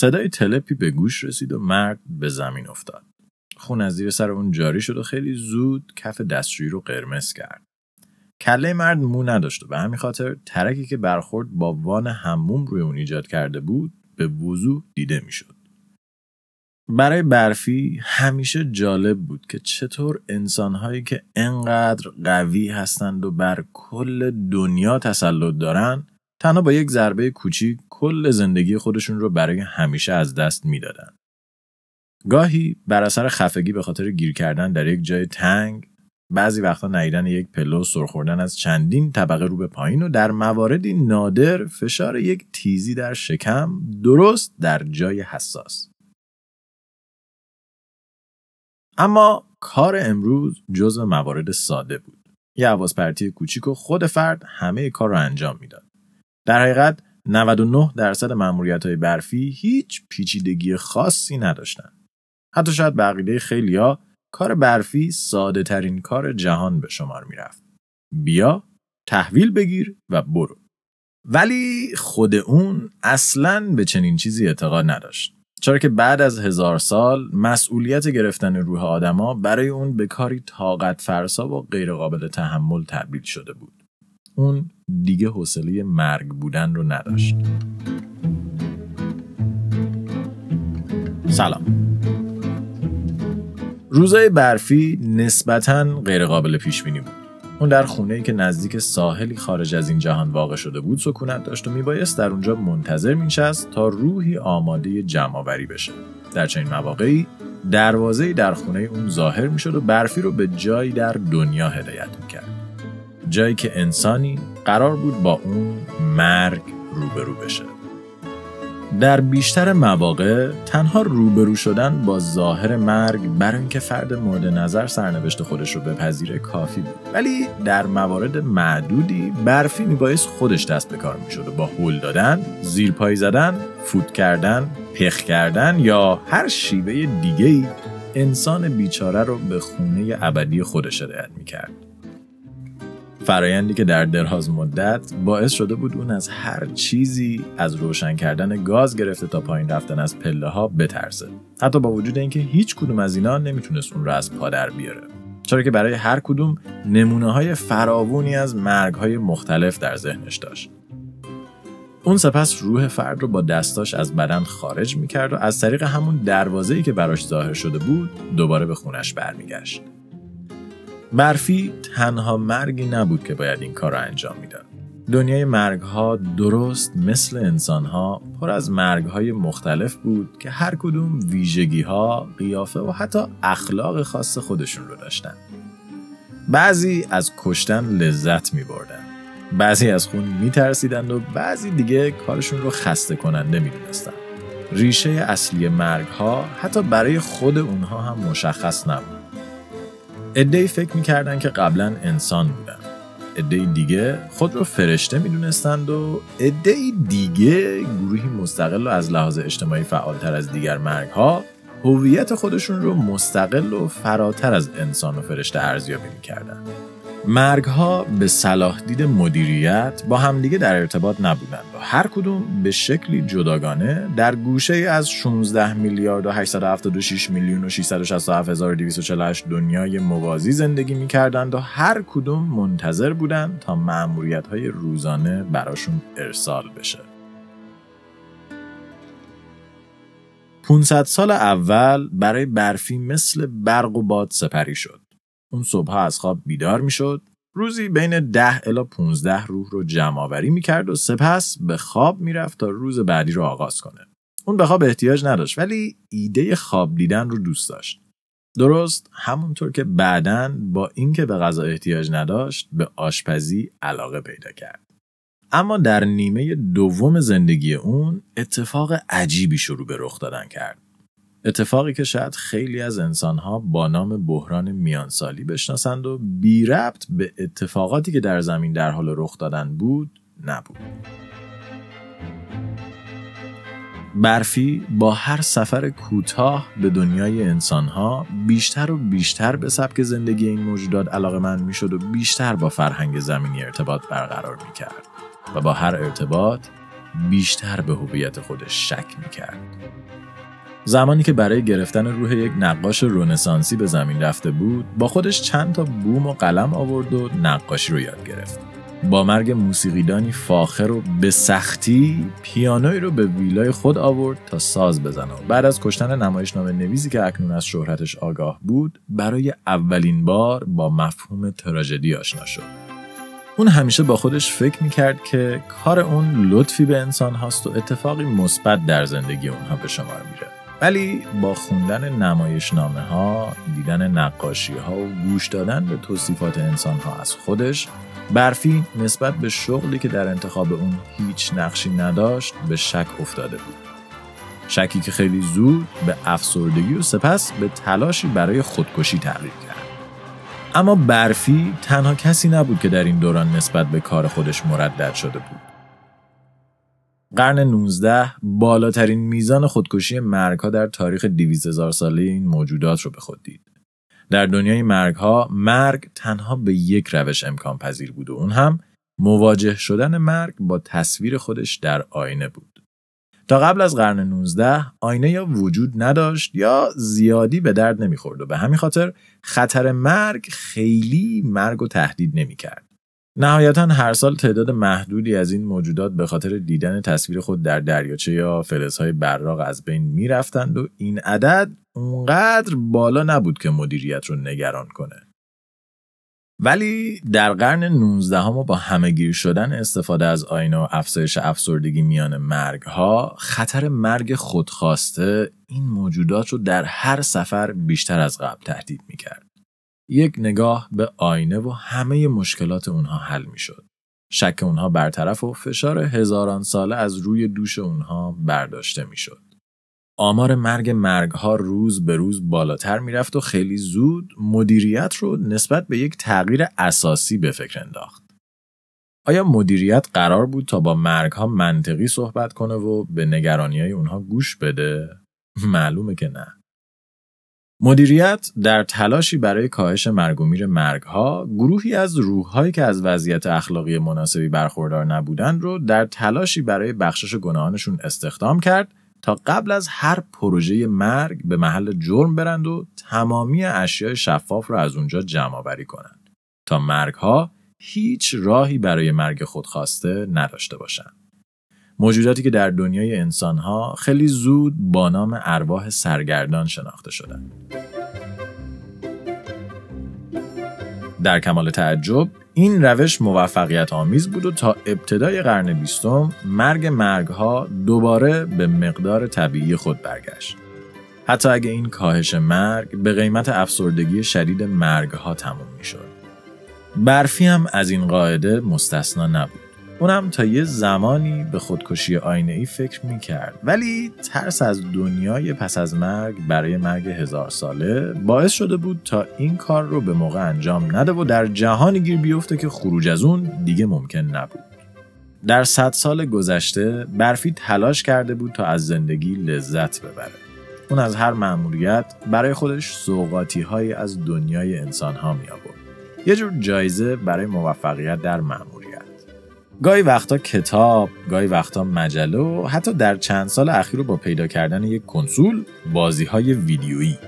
صدای تلپی به گوش رسید و مرد به زمین افتاد. خون از زیر سر اون جاری شد و خیلی زود کف دستشویی رو قرمز کرد. کله مرد مو نداشت و به همین خاطر ترکی که برخورد با وان هموم روی اون ایجاد کرده بود به وضوح دیده می‌شد. برای برفی همیشه جالب بود که چطور انسانهایی که انقدر قوی هستند و بر کل دنیا تسلط دارن تنها با یک ضربه کوچیک کل زندگی خودشون رو برای همیشه از دست می‌دادن. گاهی بر اثر خفگی به خاطر گیر کردن در یک جای تنگ بعضی وقتا نیدن یک پلو سرخوردن از چندین طبقه رو به پایین و در مواردی نادر فشار یک تیزی در شکم درست در جای حساس. اما کار امروز جزو موارد ساده بود. یه عواز پرتی کوچیک و خود فرد همه کار را انجام می‌داد. در حقیقت 99 درصد مأموریت های برفی هیچ پیچیدگی خاصی نداشتند. حتی شاید بقیده خیلیا کار برفی ساده ترین کار جهان به شمار می‌رفت. بیا تحویل بگیر و برو. ولی خود اون اصلا به چنین چیزی اعتقاد نداشت. چرا که بعد از هزار سال مسئولیت گرفتن روح آدما برای اون به کاری طاقت فرسا و غیرقابل تحمل تبدیل شده بود. اون دیگه حوصله مرگ بودن رو نداشت. سلام. روزای برفی نسبتا غیرقابل پیش بینی بود. اون در خونه ای که نزدیک ساحلی خارج از این جهان واقع شده بود سکونت داشت و میبایست در اونجا منتظر مینشست تا روحی آماده جمعآوری بشه در چنین مواقعی دروازه در خونه اون ظاهر می‌شد و برفی رو به جایی در دنیا هدایت می‌کرد جایی که انسانی قرار بود با اون مرگ روبرو بشه. در بیشتر مواقع تنها روبرو شدن با ظاهر مرگ برای اینکه فرد مورد نظر سرنوشت خودش رو بپذیره کافی بود. ولی در موارد معدودی برفی میبایست خودش دست به کار می‌شد و با هول دادن زیرپای زدن فوت کردن پخ کردن یا هر شیوه دیگه انسان بیچاره رو به خونه ابدی خودش هدایت می‌کرد. فرایندی که در دراز مدت باعث شده بود اون از هر چیزی از روشن کردن گاز گرفته تا پایین رفتن از پله ها بترسه. حتی با وجود اینکه هیچ کدوم از اینا نمی‌تونست اون رو از پادر بیاره. چرا که برای هر کدوم نمونه های فراوونی از مرگ های مختلف در ذهنش داشت. اون سپس روح فرد رو با دستاش از بدن خارج می‌کرد و از طریق همون دروازه‌ای که براش ظاهر شده بود دوباره به خونش برمیگشت. برفی تنها مرگی نبود که باید این کار را انجام می‌داد. دنیای مرگ ها درست مثل انسان ها پر از مرگ های مختلف بود که هر کدوم ویژگی ها، قیافه و حتی اخلاق خاص خودشون رو داشتن. بعضی از کشتن لذت می بردن. بعضی از خون می و بعضی دیگه کارشون رو خسته کننده می دونستن. ریشه اصلی مرگ ها حتی برای خود اونها هم مشخص نبود. ادهی فکر می‌کردن که قبلا انسان بودن. ادهی دیگه خود رو فرشته می‌دونستند و ادهی دیگه گروهی مستقل و از لحاظ اجتماعی فعالتر از دیگر مرگ ها هویت خودشون رو مستقل و فراتر از انسان و فرشته ارزیابی می‌کردن. مرگ ها به صلاح دید مدیریت با همدیگه در ارتباط نبودند و هر کدوم به شکلی جداگانه در گوشه از 16 میلیارد و 876 میلیون و 667 دنیای موازی زندگی می‌کردند و هر کدوم منتظر بودند تا معمولیت های روزانه براشون ارسال بشه. 500 سال اول برای برفی مثل برق و باد سپری شد. اون صبح از خواب بیدار می‌شد روزی بین 10 الا 15 روح رو جمع آوری می‌کرد و سپس به خواب می‌رفت تا روز بعدی رو آغاز کنه. اون به خواب احتیاج نداشت ولی ایده خواب دیدن رو دوست داشت. درست همونطور که بعدا با اینکه به غذا احتیاج نداشت به آشپزی علاقه پیدا کرد. اما در نیمه دوم زندگی اون اتفاق عجیبی شروع به رخ دادن کرد. اتفاقی که شاید خیلی از انسانها با نام بحران میانسالی بشناسند و بی ربط به اتفاقاتی که در زمین در حال رخ دادن بود نبود. برفی با هر سفر کوتاه به دنیای انسانها بیشتر و بیشتر به سبک زندگی این موجودات علاقه من می شد و بیشتر با فرهنگ زمینی ارتباط برقرار می کرد و با هر ارتباط بیشتر به هویت خودش شک می‌کرد. زمانی که برای گرفتن روح یک نقاش رونسانسی به زمین رفته بود با خودش چند تا بوم و قلم آورد و نقاشی رو یاد گرفت. با مرگ موسیقیدانی فاخر و به سختی پیانوی رو به ویلای خود آورد تا ساز بزنه. بعد از کشتن نمایشنامه نویسی که اکنون از شهرتش آگاه بود برای اولین بار با مفهوم تراژدی آشنا شد. اون همیشه با خودش فکر می‌کرد که کار اون لطفی به انسان هاست و اتفاقی مثبت در زندگی اونها به شمار میره. ولی با خوندن نمایشنامه ها، دیدن نقاشی ها و گوش دادن به توصیفات انسان ها از خودش برفی نسبت به شغلی که در انتخاب اون هیچ نقشی نداشت به شک افتاده بود. شکی که خیلی زود به افسردگی و سپس به تلاشی برای خودکشی تغییر کرد. اما برفی تنها کسی نبود که در این دوران نسبت به کار خودش مردد شده بود. قرن 19 بالاترین میزان خودکشی مرگها در تاریخ 200 هزار ساله این موجودات رو به خود دید. در دنیای مرگ ها مرگ تنها به یک روش امکان پذیر بود و اون هم مواجه شدن مرگ با تصویر خودش در آینه بود. تا قبل از قرن 19 آینه یا وجود نداشت یا زیادی به درد نمی‌خورد و به همین خاطر خطر مرگ خیلی مرگ و تهدید نمی‌کرد. نهایتا هر سال تعداد محدودی از این موجودات به خاطر دیدن تصویر خود در دریاچه یا فلزهای براق از بین می‌رفتند و این عدد اونقدر بالا نبود که مدیریت رو نگران کنه. ولی در قرن 19 و با همهگیر شدن استفاده از آینه و افزایش افسردگی میان مرگ ها خطر مرگ خودخواسته این موجودات رو در هر سفر بیشتر از قبل تهدید می‌کرد. یک نگاه به آینه و همه مشکلات اونها حل می‌شد. شک اونها برطرف و فشار هزاران ساله از روی دوش اونها برداشته می‌شد. آمار مرگ مرگ ها روز به روز بالاتر می‌رفت و خیلی زود مدیریت رو نسبت به یک تغییر اساسی به فکر انداخت. آیا مدیریت قرار بود تا با مرگ ها منطقی صحبت کنه و به نگرانی های اونها گوش بده؟ معلومه که نه. مدیریت در تلاشی برای کاهش مرگ و گروهی از روحهایی که از وضعیت اخلاقی مناسبی برخوردار نبودند رو در تلاشی برای بخشش گناهانشون استخدام کرد تا قبل از هر پروژه مرگ به محل جرم برند و تمامی اشیای شفاف را از اونجا جمع آوری کنند تا مرگها هیچ راهی برای مرگ خودخواسته نداشته باشند. موجوداتی که در دنیای انسانها خیلی زود با نام ارواح سرگردان شناخته شدند. در کمال تعجب این روش موفقیت آمیز بود و تا ابتدای قرن بیستم مرگ مرگها دوباره به مقدار طبیعی خود برگشت. حتی اگه این کاهش مرگ به قیمت افسردگی شدید مرگها تموم می شد. برفی هم از این قاعده مستثنا نبود. اونم تا یه زمانی به خودکشی آینه ای فکر می کرد ولی ترس از دنیای پس از مرگ برای مرگ هزار ساله باعث شده بود تا این کار رو به موقع انجام نده و در جهانی گیر بیفته که خروج از اون دیگه ممکن نبود. در صد سال گذشته برفی تلاش کرده بود تا از زندگی لذت ببره. اون از هر مأموریت برای خودش سوقاتی های از دنیای انسان ها می آورد. یه جور جایزه برای موفقیت در مأموریت. گاهی وقتا کتاب، گاهی وقتا مجله و حتی در چند سال اخیر رو با پیدا کردن یک کنسول بازی های ویدیویی.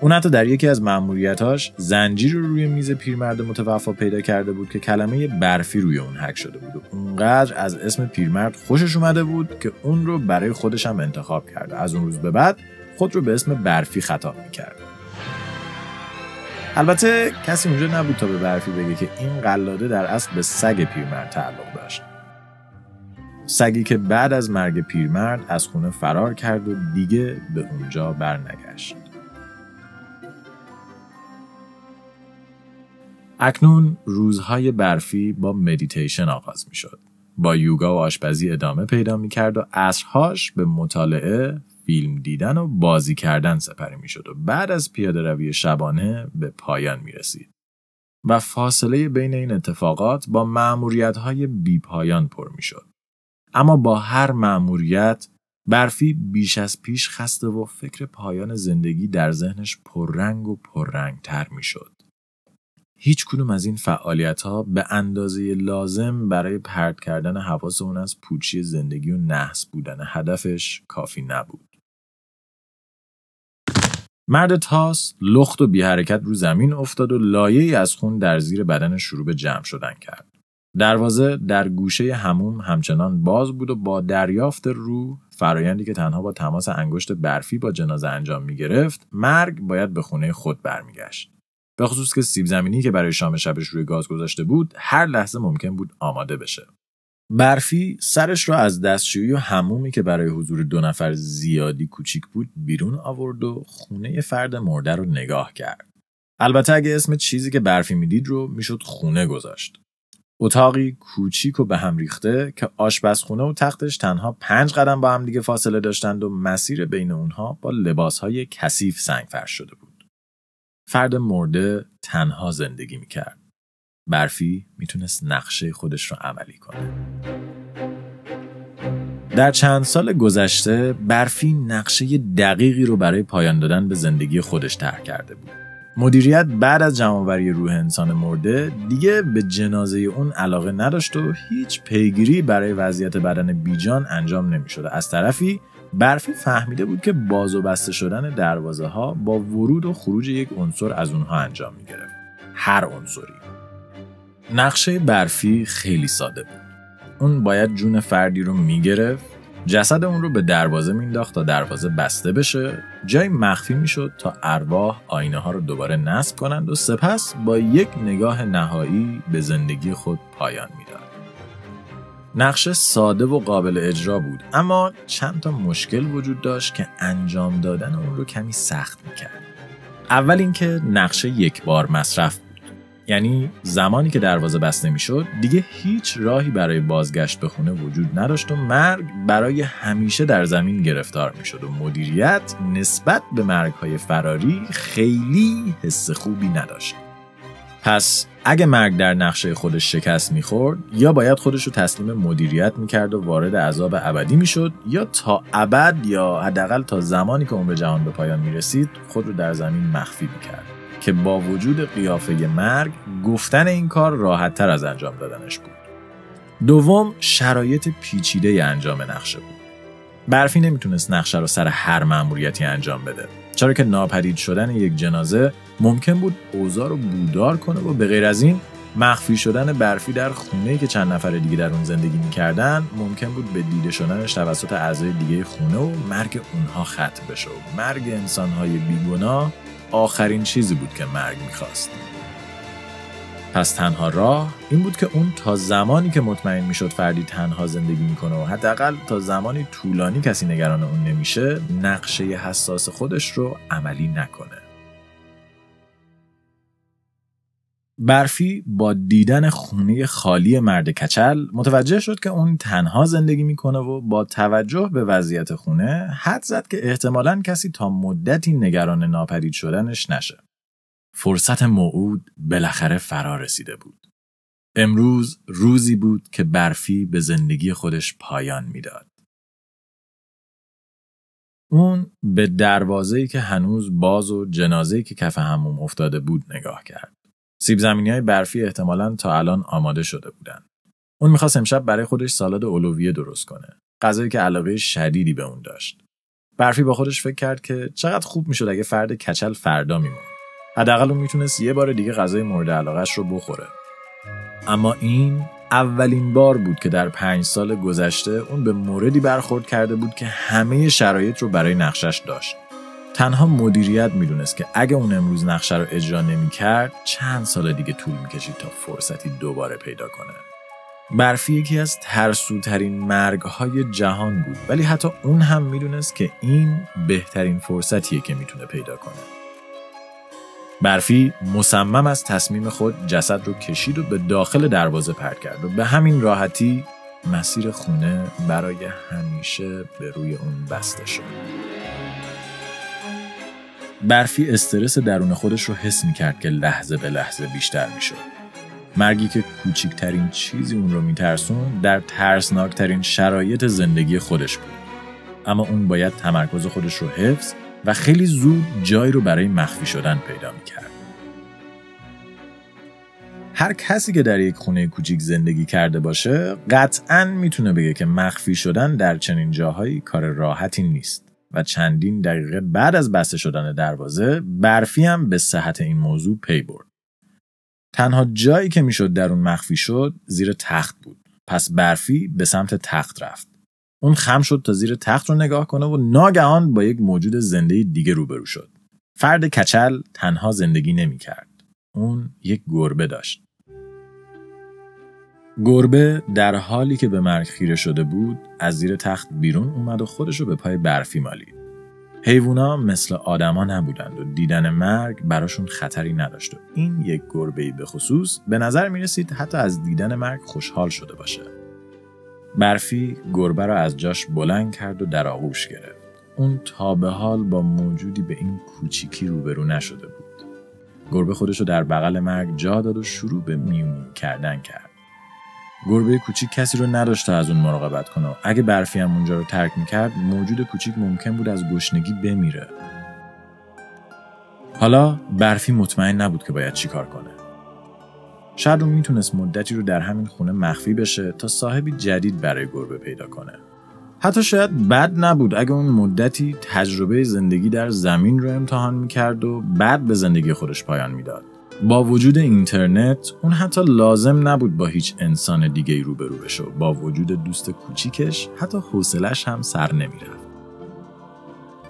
اون حتی در یکی از مأموریتاش زنجیر رو روی میز پیرمرد متوفا پیدا کرده بود که کلمه برفی روی اون حک شده بود و اونقدر از اسم پیرمرد خوشش اومده بود که اون رو برای خودش هم انتخاب کرده. از اون روز به بعد خود رو به اسم برفی خطاب می‌کرد. البته کسی اونجا نبود تا به برفی بگه که این قلاده در اصل به سگ پیرمرد تعلق داشت سگی که بعد از مرگ پیرمرد از خونه فرار کرد و دیگه به اونجا برنگشت اکنون روزهای برفی با مدیتیشن آغاز می شد. با یوگا و آشپزی ادامه پیدا می کرد و عصرهاش به مطالعه، فیلم دیدن و بازی کردن سپری می شد و بعد از پیاده روی شبانه به پایان می رسید. و فاصله بین این اتفاقات با معمولیت های بی پایان پر می شد. اما با هر معموریت برفی بیش از پیش خسته و فکر پایان زندگی در ذهنش پررنگ و پررنگ تر می شد. هیچ کدوم از این فعالیت ها به اندازه لازم برای پرت کردن حواس اون از پوچی زندگی و نحس بودن هدفش کافی نبود. مرد تاس لخت و بی حرکت رو زمین افتاد و لایه از خون در زیر بدن شروع به جمع شدن کرد. دروازه در گوشه هموم همچنان باز بود و با دریافت رو فرایندی که تنها با تماس انگشت برفی با جنازه انجام می گرفت مرگ باید به خونه خود برمیگشت به خصوص که سیب زمینی که برای شام شبش روی گاز گذاشته بود هر لحظه ممکن بود آماده بشه برفی سرش را از دستشویی و همومی که برای حضور دو نفر زیادی کوچیک بود بیرون آورد و خونه فرد مرده رو نگاه کرد البته اگه اسم چیزی که برفی می‌دید رو می‌شد خونه گذاشت اتاقی کوچیک و به هم ریخته که آشپزخونه و تختش تنها پنج قدم با هم دیگه فاصله داشتند و مسیر بین اونها با لباسهای کثیف سنگ فرش شده بود. فرد مرده تنها زندگی می‌کرد. برفی می‌تونست نقشه خودش رو عملی کنه. در چند سال گذشته برفی نقشه دقیقی رو برای پایان دادن به زندگی خودش طرح کرده بود. مدیریت بعد از جمعآوری روح انسان مرده دیگه به جنازه اون علاقه نداشت و هیچ پیگیری برای وضعیت بدن بیجان انجام نمی از طرفی برفی فهمیده بود که باز و بسته شدن دروازه ها با ورود و خروج یک عنصر از اونها انجام می گرفت. هر عنصری. نقشه برفی خیلی ساده بود. اون باید جون فردی رو می‌گرفت جسد اون رو به دروازه مینداخت تا دروازه بسته بشه. جای مخفی می‌شد تا ارواح آینه ها رو دوباره نصب کنند و سپس با یک نگاه نهایی به زندگی خود پایان می‌داد. نقشه ساده و قابل اجرا بود اما چند تا مشکل وجود داشت که انجام دادن اون رو کمی سخت می‌کرد. اول اینکه نقشه یک بار مصرف یعنی زمانی که دروازه بسته می‌شد دیگه هیچ راهی برای بازگشت به خونه وجود نداشت و مرگ برای همیشه در زمین گرفتار می‌شد و مدیریت نسبت به مرگ های فراری خیلی حس خوبی نداشت. پس اگه مرگ در نقشه خودش شکست می‌خورد یا باید خودش رو تسلیم مدیریت می‌کرد و وارد عذاب ابدی می‌شد یا تا ابد یا حداقل تا زمانی که به جهان به پایان می‌رسید خود رو در زمین مخفی می‌کرد. که با وجود قیافه مرگ گفتن این کار راحت تر از انجام دادنش بود. دوم شرایط پیچیده انجام نقشه بود. برفی نمی‌تونست نقشه رو سر هر مأموریتی انجام بده. چرا که ناپدید شدن یک جنازه ممکن بود اوضاع رو بودار کنه و به غیر از این مخفی شدن برفی در خونه که چند نفر دیگه در اون زندگی می‌کردن ممکن بود به دیده شدنش توسط اعضای دیگه خونه و مرگ اونها ختم بشه و مرگ انسانهای بیگناه آخرین چیزی بود که مرگ می‌خواست. پس تنها راه این بود که اون تا زمانی که مطمئن می‌شد فردی تنها زندگی می‌کنه و حداقل تا زمانی طولانی کسی نگران اون نمیشه نقشه حساس خودش رو عملی نکنه. برفی با دیدن خونه خالی مرد کچل متوجه شد که اون تنها زندگی می‌کنه و با توجه به وضعیت خونه حد زد که احتمالا کسی تا مدتی نگران ناپدید شدنش نشه. فرصت موعود بالاخره فرا رسیده بود. امروز روزی بود که برفی به زندگی خودش پایان می‌داد. اون به دروازه‌ای که هنوز باز و جنازه‌ای که کف هموم افتاده بود نگاه کرد. سیب زمینی های برفی احتمالا تا الان آماده شده بودن. اون می‌خواست امشب برای خودش سالاد اولویه درست کنه. غذایی که علاقه شدیدی به اون داشت. برفی با خودش فکر کرد که چقدر خوب می‌شد اگه فرد کچل فردا میمون. حداقل اون می‌تونست یه بار دیگه غذای مورد علاقش رو بخوره. اما این اولین بار بود که در پنج سال گذشته اون به موردی برخورد کرده بود که همه شرایط رو برای نقشش داشت. تنها مدیریت می‌دونست که اگه اون امروز نقشه رو اجرا نمی‌کرد چند سال دیگه طول می‌کشید تا فرصتی دوباره پیدا کنه برفی یکی از ترسوترین مرگ های جهان بود ولی حتی اون هم می‌دونست که این بهترین فرصتیه که می‌تونه پیدا کنه برفی مصمم از تصمیم خود جسد رو کشید و به داخل دروازه پرد کرد و به همین راحتی مسیر خونه برای همیشه به روی اون بسته شد. برفی استرس درون خودش رو حس می‌کرد که لحظه به لحظه بیشتر می‌شد. مرگی که کوچکترین چیزی اون رو میترسون در ترسناکترین شرایط زندگی خودش بود. اما اون باید تمرکز خودش رو حفظ و خیلی زود جایی رو برای مخفی شدن پیدا می‌کرد. هر کسی که در یک خونه کوچیک زندگی کرده باشه قطعا می‌تونه بگه که مخفی شدن در چنین جاهایی کار راحتی نیست و چندین دقیقه بعد از بسته شدن دروازه برفی هم به صحت این موضوع پی برد. تنها جایی که می‌شد در اون مخفی شد زیر تخت بود. پس برفی به سمت تخت رفت. اون خم شد تا زیر تخت رو نگاه کنه و ناگهان با یک موجود زنده دیگه روبرو شد. فرد کچل تنها زندگی نمی کرد. اون یک گربه داشت. گربه در حالی که به مرگ خیره شده بود از زیر تخت بیرون اومد و خودش رو به پای برفی مالید. حیوونا مثل آدما نبودند و دیدن مرگ براشون خطری نداشت و این یک گربه به خصوص به نظر می رسید حتی از دیدن مرگ خوشحال شده باشه. برفی گربه را از جاش بلند کرد و در آغوش گرفت. اون تا به حال با موجودی به این کوچیکی روبرو نشده بود. گربه خودشو در بغل مرگ جا داد و شروع به میونی کردن کرد. گربه کوچیک کسی رو نداشته از اون مراقبت کنه. اگه برفی هم اونجا رو ترک می‌کرد موجود کوچیک ممکن بود از گشنگی بمیره. حالا برفی مطمئن نبود که باید چیکار کنه. شاید اون می‌تونست مدتی رو در همین خونه مخفی بشه تا صاحبی جدید برای گربه پیدا کنه. حتی شاید بد نبود اگه اون مدتی تجربه زندگی در زمین رو امتحان می‌کرد و بعد به زندگی خودش پایان می‌داد. با وجود اینترنت اون حتی لازم نبود با هیچ انسان دیگه ای روبرو بشه با وجود دوست کوچیکش حتی حوصلش هم سر نمی‌رفت.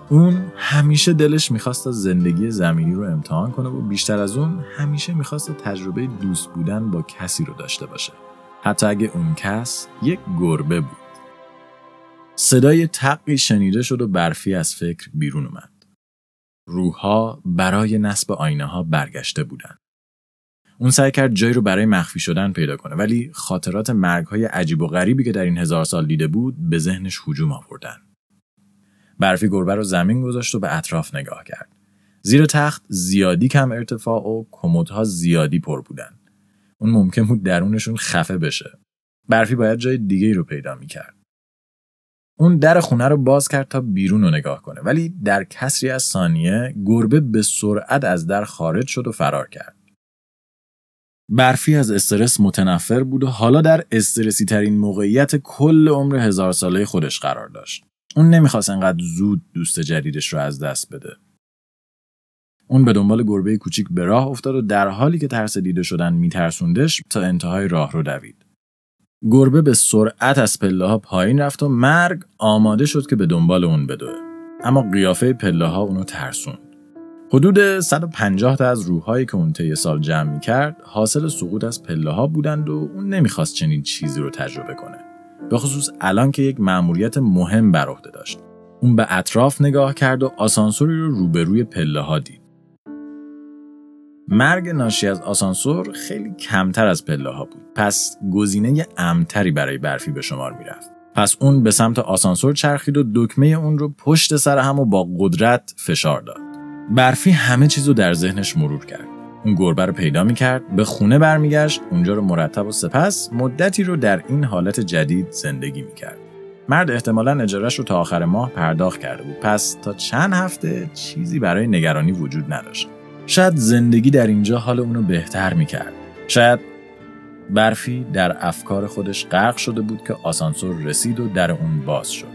اون همیشه دلش می‌خواست زندگی زمینی رو امتحان کنه و بیشتر از اون همیشه می‌خواست تجربه دوست بودن با کسی رو داشته باشه. حتی اگه اون کس یک گربه بود. صدای تقی شنیده شد و برفی از فکر بیرون اومد. روحها برای نصب آینه ها برگشته بودند. اون سعی کرد جایی رو برای مخفی شدن پیدا کنه ولی خاطرات مرگ های عجیب و غریبی که در این هزار سال دیده بود به ذهنش هجوم آوردن. برفی گربه رو زمین گذاشت و به اطراف نگاه کرد. زیر تخت زیادی کم ارتفاع و کمدها زیادی پر بودن. اون ممکن بود درونشون خفه بشه. برفی باید جای دیگه رو پیدا می‌کرد. اون در خونه رو باز کرد تا بیرون رو نگاه کنه ولی در کسری از ثانیه گربه به سرعت از در خارج شد و فرار کرد. برفی از استرس متنفر بود و حالا در استرسی ترین موقعیت کل عمر هزار ساله خودش قرار داشت. اون نمی‌خواست انقدر زود دوست جدیدش رو از دست بده. اون به دنبال گربه کوچیک به راه افتاد و در حالی که ترس دیده شدن میترسوندش تا انتهای راه رو دوید. گربه به سرعت از پله ها پایین رفت و مرگ آماده شد که به دنبال اون بدوه. اما قیافه پله ها اونو ترسون حدود 150 تا از روحهایی که اون طی سال جمع می کرد حاصل سقوط از پله ها بودند و اون نمی‌خواست چنین چیزی رو تجربه کنه. به خصوص الان که یک مأموریت مهم بر عهده داشت. اون به اطراف نگاه کرد و آسانسوری رو روبروی پله ها دید. مرگ ناشی از آسانسور خیلی کمتر از پله ها بود. پس گزینه امتری برای برفی به شمار می‌رفت. پس اون به سمت آسانسور چرخید و دکمه اون رو پشت سر هم و با قدرت فشار داد. برفی همه چیز رو در ذهنش مرور کرد. اون گربه رو پیدا می‌کرد به خونه برمیگشت اونجا رو مرتب و سپس مدتی رو در این حالت جدید زندگی می‌کرد. مرد احتمالا اجارش رو تا آخر ماه پرداخت کرده بود. پس تا چند هفته چیزی برای نگرانی وجود نداشت. شاید زندگی در اینجا حال اونو بهتر می‌کرد. شاید برفی در افکار خودش غرق شده بود که آسانسور رسید و در اون باز شد.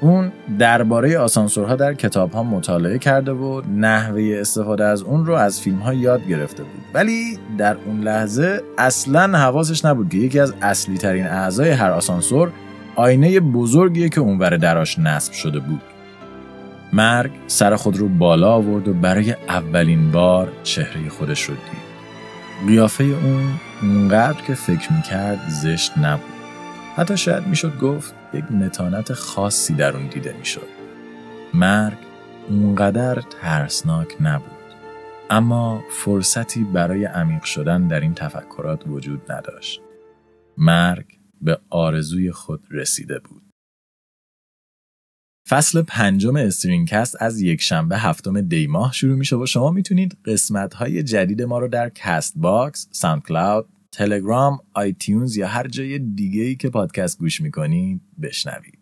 اون درباره آسانسورها در کتابها مطالعه کرده و نحوه استفاده از اون رو از فیلم ها یاد گرفته بود. ولی در اون لحظه اصلا حواسش نبود که یکی از اصلی ترین اعضای هر آسانسور آینه بزرگیه که اونور دراش نصب شده بود. مرگ سر خود رو بالا آورد و برای اولین بار چهره خودش رو دید. قیافه اون اونقدر که فکر می‌کرد زشت نبود. حتی شاید می‌شد گفت یک متانت خاصی در اون دیده می‌شد. مرگ اونقدر ترسناک نبود. اما فرصتی برای عمیق شدن در این تفکرات وجود نداشت. مرگ به آرزوی خود رسیده بود. فصل پنجم Strangecast از یک شنبه هفتم دی ماه شروع میشه و شما می‌تونید قسمت های جدید ما رو در Castbox، SoundCloud، تلگرام، iTunes یا هر جای دیگه ای که پادکست گوش می‌کنید بشنوید.